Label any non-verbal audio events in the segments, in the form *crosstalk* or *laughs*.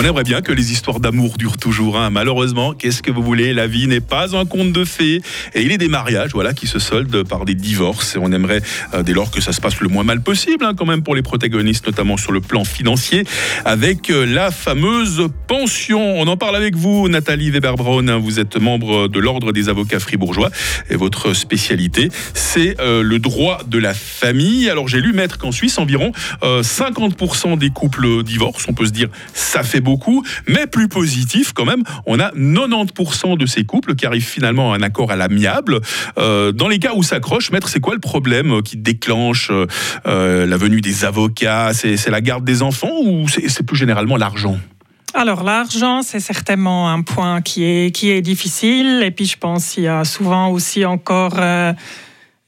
On aimerait bien que les histoires d'amour durent toujours. Hein. Malheureusement, qu'est-ce que vous voulez? La vie n'est pas un conte de fées. Et il est des mariages voilà, qui se soldent par des divorces. Et on aimerait, euh, dès lors que ça se passe le moins mal possible, hein, quand même pour les protagonistes, notamment sur le plan financier, avec euh, la fameuse pension. On en parle avec vous, Nathalie Weber-Braun. Vous êtes membre de l'Ordre des avocats fribourgeois. Et votre spécialité, c'est euh, le droit de la famille. Alors j'ai lu, maître, qu'en Suisse, environ 50% des couples divorcent. On peut se dire, ça fait beaucoup, mais plus positif quand même, on a 90% de ces couples qui arrivent finalement à un accord à l'amiable. Euh, dans les cas où s'accroche, maître, c'est quoi le problème qui déclenche euh, la venue des avocats? C'est la garde des enfants ou c'est plus généralement l'argent? Alors l'argent, c'est certainement un point qui est, qui est difficile. Et puis je pense qu'il y a souvent aussi encore... Euh,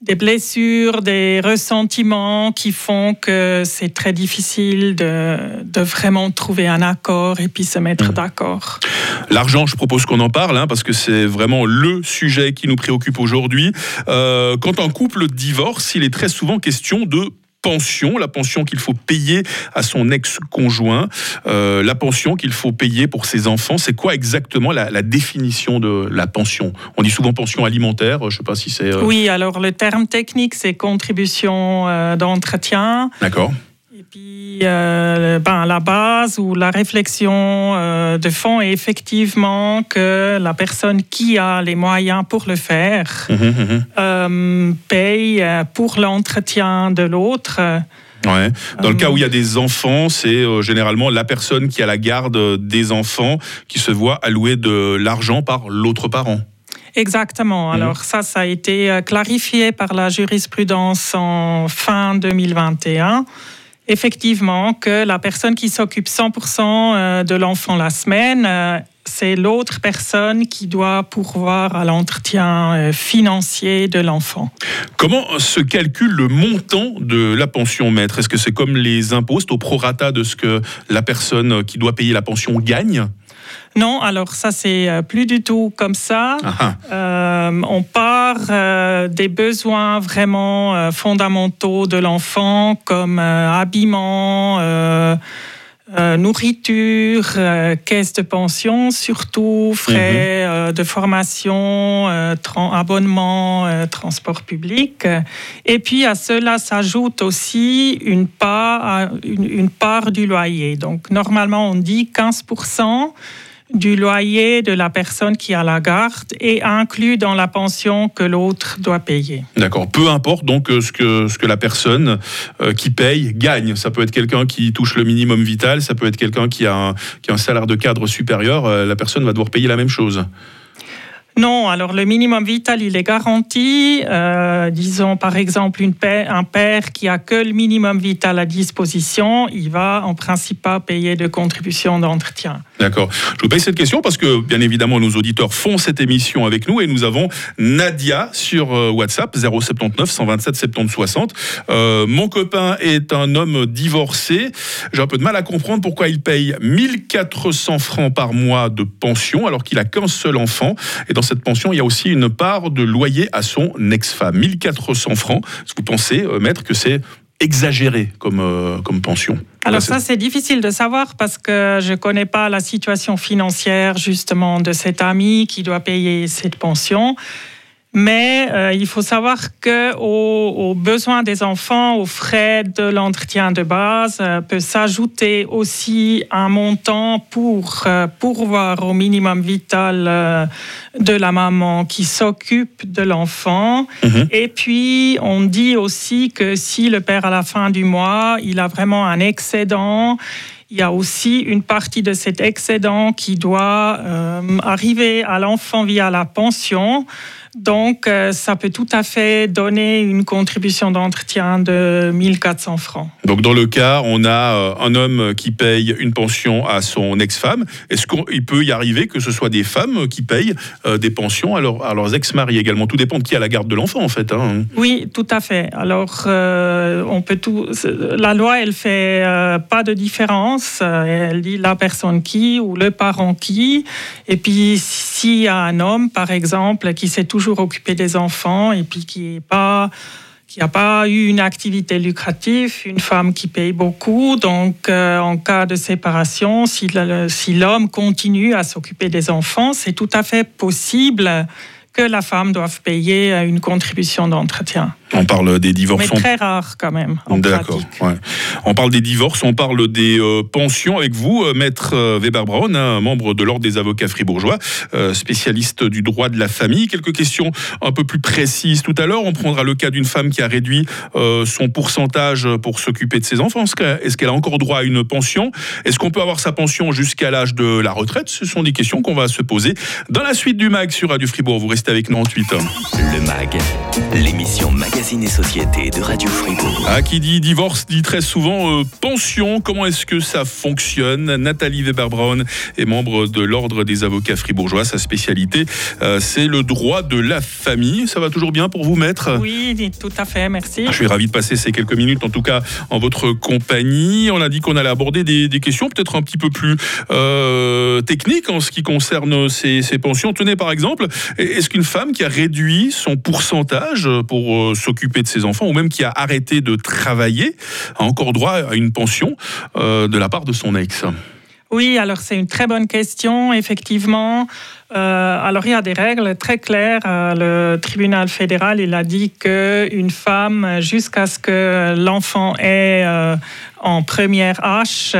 des blessures, des ressentiments qui font que c'est très difficile de, de, vraiment trouver un accord et puis se mettre mmh. d'accord. L'argent, je propose qu'on en parle, hein, parce que c'est vraiment le sujet qui nous préoccupe aujourd'hui. Euh, quand un couple divorce, il est très souvent question de pension, la pension qu'il faut payer à son ex-conjoint, euh, la pension qu'il faut payer pour ses enfants. C'est quoi exactement la, définition de la pension? On dit souvent pension alimentaire, je ne sais pas si c'est... Euh, oui, alors le terme technique, c'est contribution euh, d'entretien. D'accord. Puis, euh, ben, la base ou la réflexion euh, de fond est effectivement que la personne qui a les moyens pour le faire mmh, mmh, mmh. Euh, paye pour l'entretien de l'autre. Ouais. Dans le cas où il y a des enfants, c'est généralement la personne qui a la garde des enfants qui se voit allouer de l'argent par l'autre parent. Exactement. Alors ça, ça a été clarifié par la jurisprudence en fin 2021 effectivement que la personne qui s'occupe 100% euh, de l'enfant la semaine, euh, c'est l'autre personne qui doit pourvoir à l'entretien euh, financier de l'enfant. Comment se calcule le montant de la pension maître? Est-ce que c'est comme les impôts, au prorata de ce que la personne qui doit payer la pension gagne? Non, alors ça c'est euh, plus du tout comme ça. Euh, on part euh, des besoins vraiment fondamentaux de l'enfant comme habillement. nourriture, caisse de pension, surtout frais mhm. de formation, abonnement, transport public. Et puis à cela s'ajoute aussi une part, une part du loyer. Donc normalement on dit 15% du loyer de la personne qui a la garde et inclus dans la pension que l'autre doit payer. D'accord. Peu importe donc euh, ce que, ce que la personne euh, qui paye gagne. Ça peut être quelqu'un qui touche le minimum vital, ça peut être quelqu'un qui, a un, qui a un salaire de cadre supérieur. Euh, la personne va devoir payer la même chose. Non, alors le minimum vital, il est garanti. Euh, disons par exemple un père qui a que le minimum vital à disposition, il va en principe pas payer de contribution d'entretien. D'accord. Je vous pose cette question parce que bien évidemment nos auditeurs font cette émission avec nous et nous avons Nadia sur euh, WhatsApp 079 127 70 60. mon copain est un homme divorcé. J'ai un peu de mal à comprendre pourquoi il paye 1400 francs par mois de pension alors qu'il a qu'un seul enfant. Et cette pension, il y a aussi une part de loyer à son ex-femme. 1400 francs. Est-ce que vous pensez, euh, maître, que c'est exagéré comme, euh, comme pension Alors ça, c'est difficile de savoir parce que je ne connais pas la situation financière justement de cet ami qui doit payer cette pension. Mais euh, il faut savoir que aux, besoins des enfants, aux frais de l'entretien de base, euh, peut s'ajouter aussi un montant pour euh, pourvoir au minimum vital de la maman qui s'occupe de l'enfant. Mhm. Et puis, on dit aussi que si le père, à la fin du mois, il a vraiment un excédent, il y a aussi une partie de cet excédent qui doit arriver à l'enfant via la pension. Donc, euh, ça peut tout à fait donner une contribution d'entretien de 1400 francs. Donc, dans le cas, on a euh, un homme qui paye une pension à son ex-femme. Est-ce qu'il peut y arriver que ce soit des femmes qui payent euh, des pensions à, leurs ex-maris également? Tout dépend de qui a la garde de l'enfant, en fait. Hein. Oui, tout à fait. Alors, on peut tout. La loi, elle fait pas de différence. Elle dit la personne qui ou le parent qui. Et puis, s'il y a un homme, par exemple, qui s'est toujours occupé des enfants et puis qui n'a pas eu une activité lucrative, une femme qui paye beaucoup. Donc, euh, en cas de séparation, si l'homme continue à s'occuper des enfants, c'est tout à fait possible que la femme doive payer une contribution d'entretien. On parle des divorces. Mais très rare quand même. D'accord. On parle des divorces, on parle des euh, pensions avec vous, euh, maître euh, Weber Braun, hein, membre de l'ordre des avocats fribourgeois, spécialiste du droit de la famille. Quelques questions un peu plus précises tout à l'heure. On prendra le cas d'une femme qui a réduit son pourcentage pour s'occuper de ses enfants. Est-ce qu'elle a encore droit à une pension? Est-ce qu'on peut avoir sa pension jusqu'à l'âge de la retraite? Ce sont des questions qu'on va se poser dans la suite du MAG sur Radio Fribourg. Vous restez avec nous en 8 Le MAG, l'émission MAG Magazine et Société de Radio Fribourg. Ah, qui dit divorce dit très souvent euh, pension. Comment est-ce que ça fonctionne? Nathalie Weber-Braun est membre de l'Ordre des avocats fribourgeois. Sa spécialité, euh, c'est le droit de la famille. Ça va toujours bien pour vous, maître? Oui, tout à fait, merci. Je suis ravi de passer ces quelques minutes, en tout cas, en votre compagnie. On a dit qu'on allait aborder des, questions peut-être un petit peu plus euh, techniques en ce qui concerne ces, ces pensions. Tenez, par exemple, est-ce qu'une femme qui a réduit son pourcentage pour se s'occuper de ses enfants ou même qui a arrêté de travailler a encore droit à une pension euh, de la part de son ex oui, alors c'est une très bonne question, effectivement. Euh, alors il y a des règles très claires. Euh, le tribunal fédéral, il a dit qu'une femme, jusqu'à ce que l'enfant est en première H,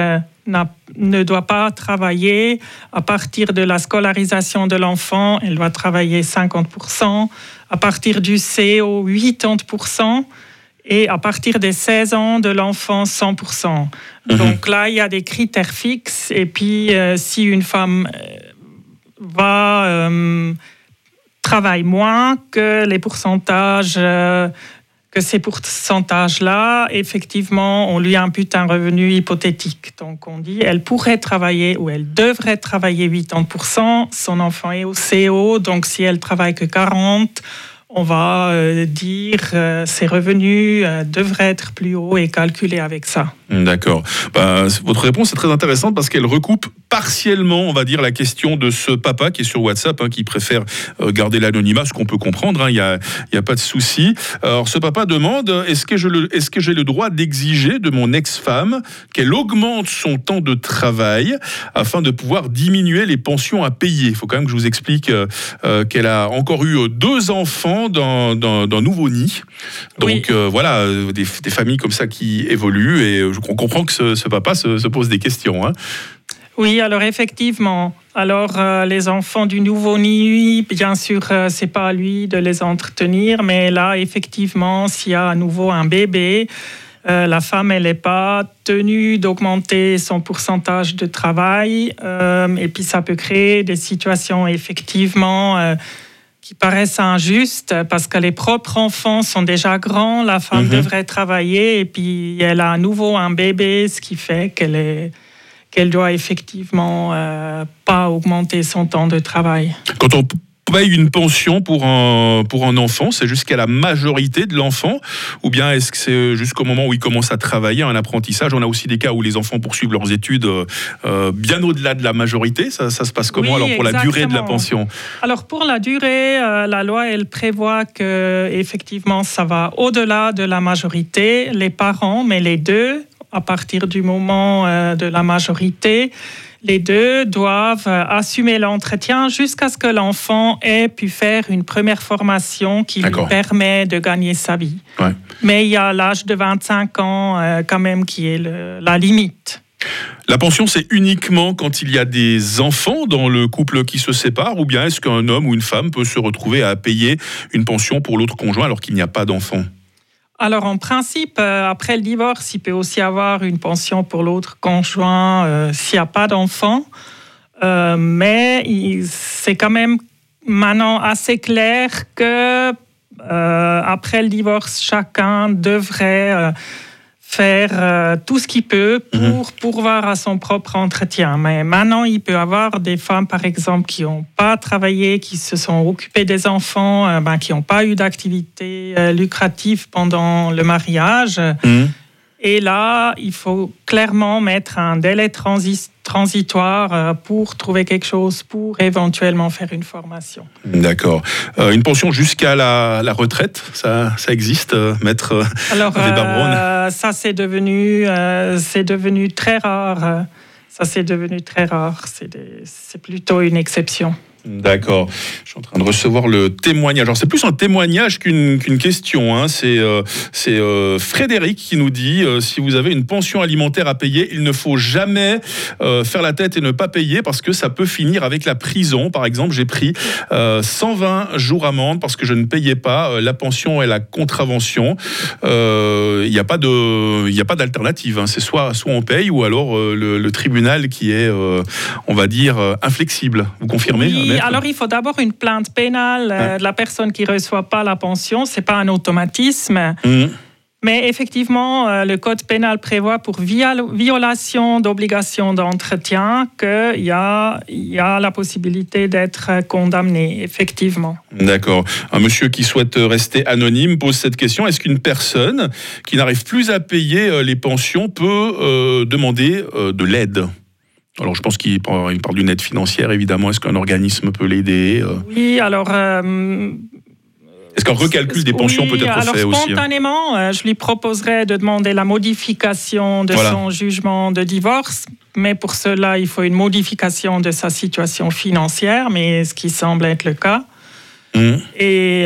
ne doit pas travailler. À partir de la scolarisation de l'enfant, elle doit travailler 50%. À partir du CO, 80%. Et à partir des 16 ans de l'enfant, 100%. Mhm. Donc là, il y a des critères fixes. Et puis, euh, si une femme euh, va euh, travaille moins que les pourcentages que ces pourcentages-là, effectivement, on lui impute un revenu hypothétique. Donc on dit, elle pourrait travailler ou elle devrait travailler 80%, son enfant est au CO, donc si elle travaille que 40%, on va euh, dire euh, ses revenus euh, devraient être plus hauts et calculés avec ça. D'accord. Bah, votre réponse est très intéressante parce qu'elle recoupe partiellement, on va dire, la question de ce papa qui est sur WhatsApp, hein, qui préfère garder l'anonymat, ce qu'on peut comprendre, hein, il n'y a, pas de souci. Alors ce papa demande, est-ce que, j'ai le droit d'exiger de mon ex-femme qu'elle augmente son temps de travail afin de pouvoir diminuer les pensions à payer? Il faut quand même que je vous explique qu'elle a encore eu deux enfants d'un nouveau nid. Donc euh, voilà, euh, des, familles comme ça qui évoluent et euh, on comprend que ce, papa se, pose des questions. Hein. Oui, alors effectivement. Alors les enfants du nouveau-nid, bien sûr, c'est pas à lui de les entretenir, mais là, effectivement, s'il y a à nouveau un bébé, la femme, elle n'est pas tenue d'augmenter son pourcentage de travail. et puis, ça peut créer des situations, effectivement, qui paraissent injustes parce que les propres enfants sont déjà grands, la femme mhm. devrait travailler et puis elle a à nouveau un bébé, ce qui fait qu'elle est qu'elle doit effectivement euh, pas augmenter son temps de travail. Quand on paye une pension pour un, pour un enfant C'est jusqu'à la majorité de l'enfant Ou bien est-ce que c'est jusqu'au moment où il commence à travailler, un apprentissage? On a aussi des cas où les enfants poursuivent leurs études euh, bien au-delà de la majorité. Ça, ça se passe comment alors pour la durée de la pension? Alors pour la durée, euh, la loi elle prévoit que effectivement ça va au-delà de la majorité. Les parents, mais les deux, à partir du moment euh, de la majorité, les deux doivent euh, assumer l'entretien jusqu'à ce que l'enfant ait pu faire une première formation qui lui permet de gagner sa vie. Mais il y a l'âge de 25 ans euh, quand même qui est la limite. La pension, c'est uniquement quand il y a des enfants dans le couple qui se sépare, ou bien est-ce qu'un homme ou une femme peut se retrouver à payer une pension pour l'autre conjoint alors qu'il n'y a pas d'enfants alors en principe, euh, après le divorce, il peut aussi avoir une pension pour l'autre conjoint euh, s'il n'y a pas d'enfant. Euh, mais c'est quand même maintenant assez clair que après le divorce, chacun devrait faire euh, tout ce qu'il peut pour mhm. pourvoir à son propre entretien. Mais maintenant, il peut avoir des femmes, par exemple, qui n'ont pas travaillé, qui se sont occupées des enfants, euh, ben, qui n'ont pas eu d'activité euh, lucrative pendant le mariage. Mhm. Et là, il faut clairement mettre un délai transitoire euh, pour trouver quelque chose, pour éventuellement faire une formation. D'accord. Euh, une pension jusqu'à la, retraite, ça, ça existe, euh, maître Alors, ça, c'est devenu, c'est devenu très rare. Ça, c'est devenu très rare. C'est plutôt une exception. D'accord. Je suis en train de recevoir le témoignage. Alors c'est plus un témoignage qu'une question. Hein. C'est euh, euh, Frédéric qui nous dit euh, si vous avez une pension alimentaire à payer, il ne faut jamais faire la tête et ne pas payer parce que ça peut finir avec la prison. Par exemple, j'ai pris 120 jours amende parce que je ne payais pas la pension et la contravention. Il n'y a pas de, il a pas d'alternative. Hein. C'est soit soit on paye ou alors le, tribunal qui est, on va dire, inflexible. Vous confirmez? Alors il faut d'abord une plainte pénale euh, de la personne qui ne reçoit pas la pension. Ce n'est pas un automatisme. Mmh. Mais effectivement, euh, le Code pénal prévoit pour violation d'obligation d'entretien qu'il y a, y a la possibilité d'être condamné, effectivement. D'accord. Un monsieur qui souhaite rester anonyme pose cette question. Est-ce qu'une personne qui n'arrive plus à payer euh, les pensions peut demander de l'aide? Alors je pense qu'il parle, d'une aide financière, évidemment. Est-ce qu'un organisme peut l'aider euh? Oui, alors... Euh, est-ce qu'un recalcul des pensions peut être fait aussi hein? Spontanément, euh, je lui proposerais de demander la modification de son jugement de divorce, mais pour cela, il faut une modification de sa situation financière, mais ce qui semble être le cas. Mmh. Et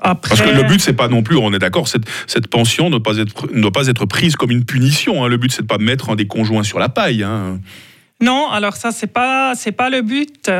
parce que le but, c'est pas non plus, on est d'accord, cette, cette, pension ne doit pas être, ne doit pas être prise comme une punition. Hein. Le but, c'est de pas mettre un des conjoints sur la paille. Hein. Non, alors ça, c'est pas, c'est pas le but.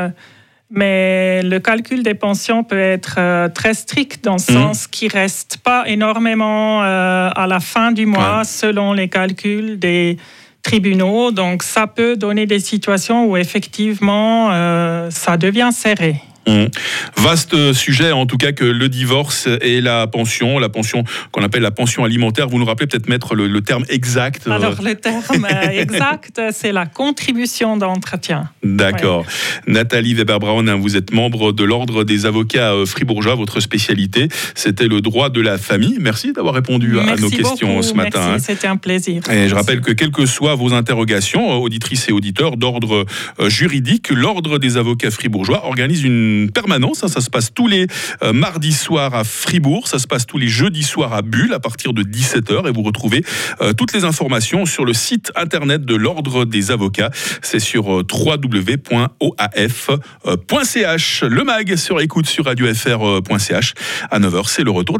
Mais le calcul des pensions peut être euh, très strict dans le mmh. sens qu'il reste pas énormément euh, à la fin du mois selon les calculs des tribunaux. Donc ça peut donner des situations où effectivement euh, ça devient serré. Mmh. Vaste sujet, en tout cas, que le divorce et la pension, la pension qu'on appelle la pension alimentaire. Vous nous rappelez peut-être mettre le, terme exact euh, Alors, le terme euh, *laughs* exact, c'est la contribution d'entretien. D'accord. Nathalie Weber-Braun, hein, vous êtes membre de l'Ordre des avocats euh, fribourgeois. Votre spécialité, c'était le droit de la famille. Merci d'avoir répondu à nos questions ce matin. Merci, hein. c'était un plaisir. Et je rappelle que, quelles que soient vos interrogations, auditrices et auditeurs d'ordre juridique, l'Ordre des avocats fribourgeois organise une permanence. Hein. ça se passe tous les euh, mardis soirs à Fribourg. Ça se passe tous les jeudis soirs à Bulle à partir de 17h. Et vous retrouvez euh, toutes les informations sur le site internet de l'Ordre des avocats. C'est sur euh, www.oaf.ch. Le mag sur écoute sur radiofr.ch. À 9h, c'est le retour de la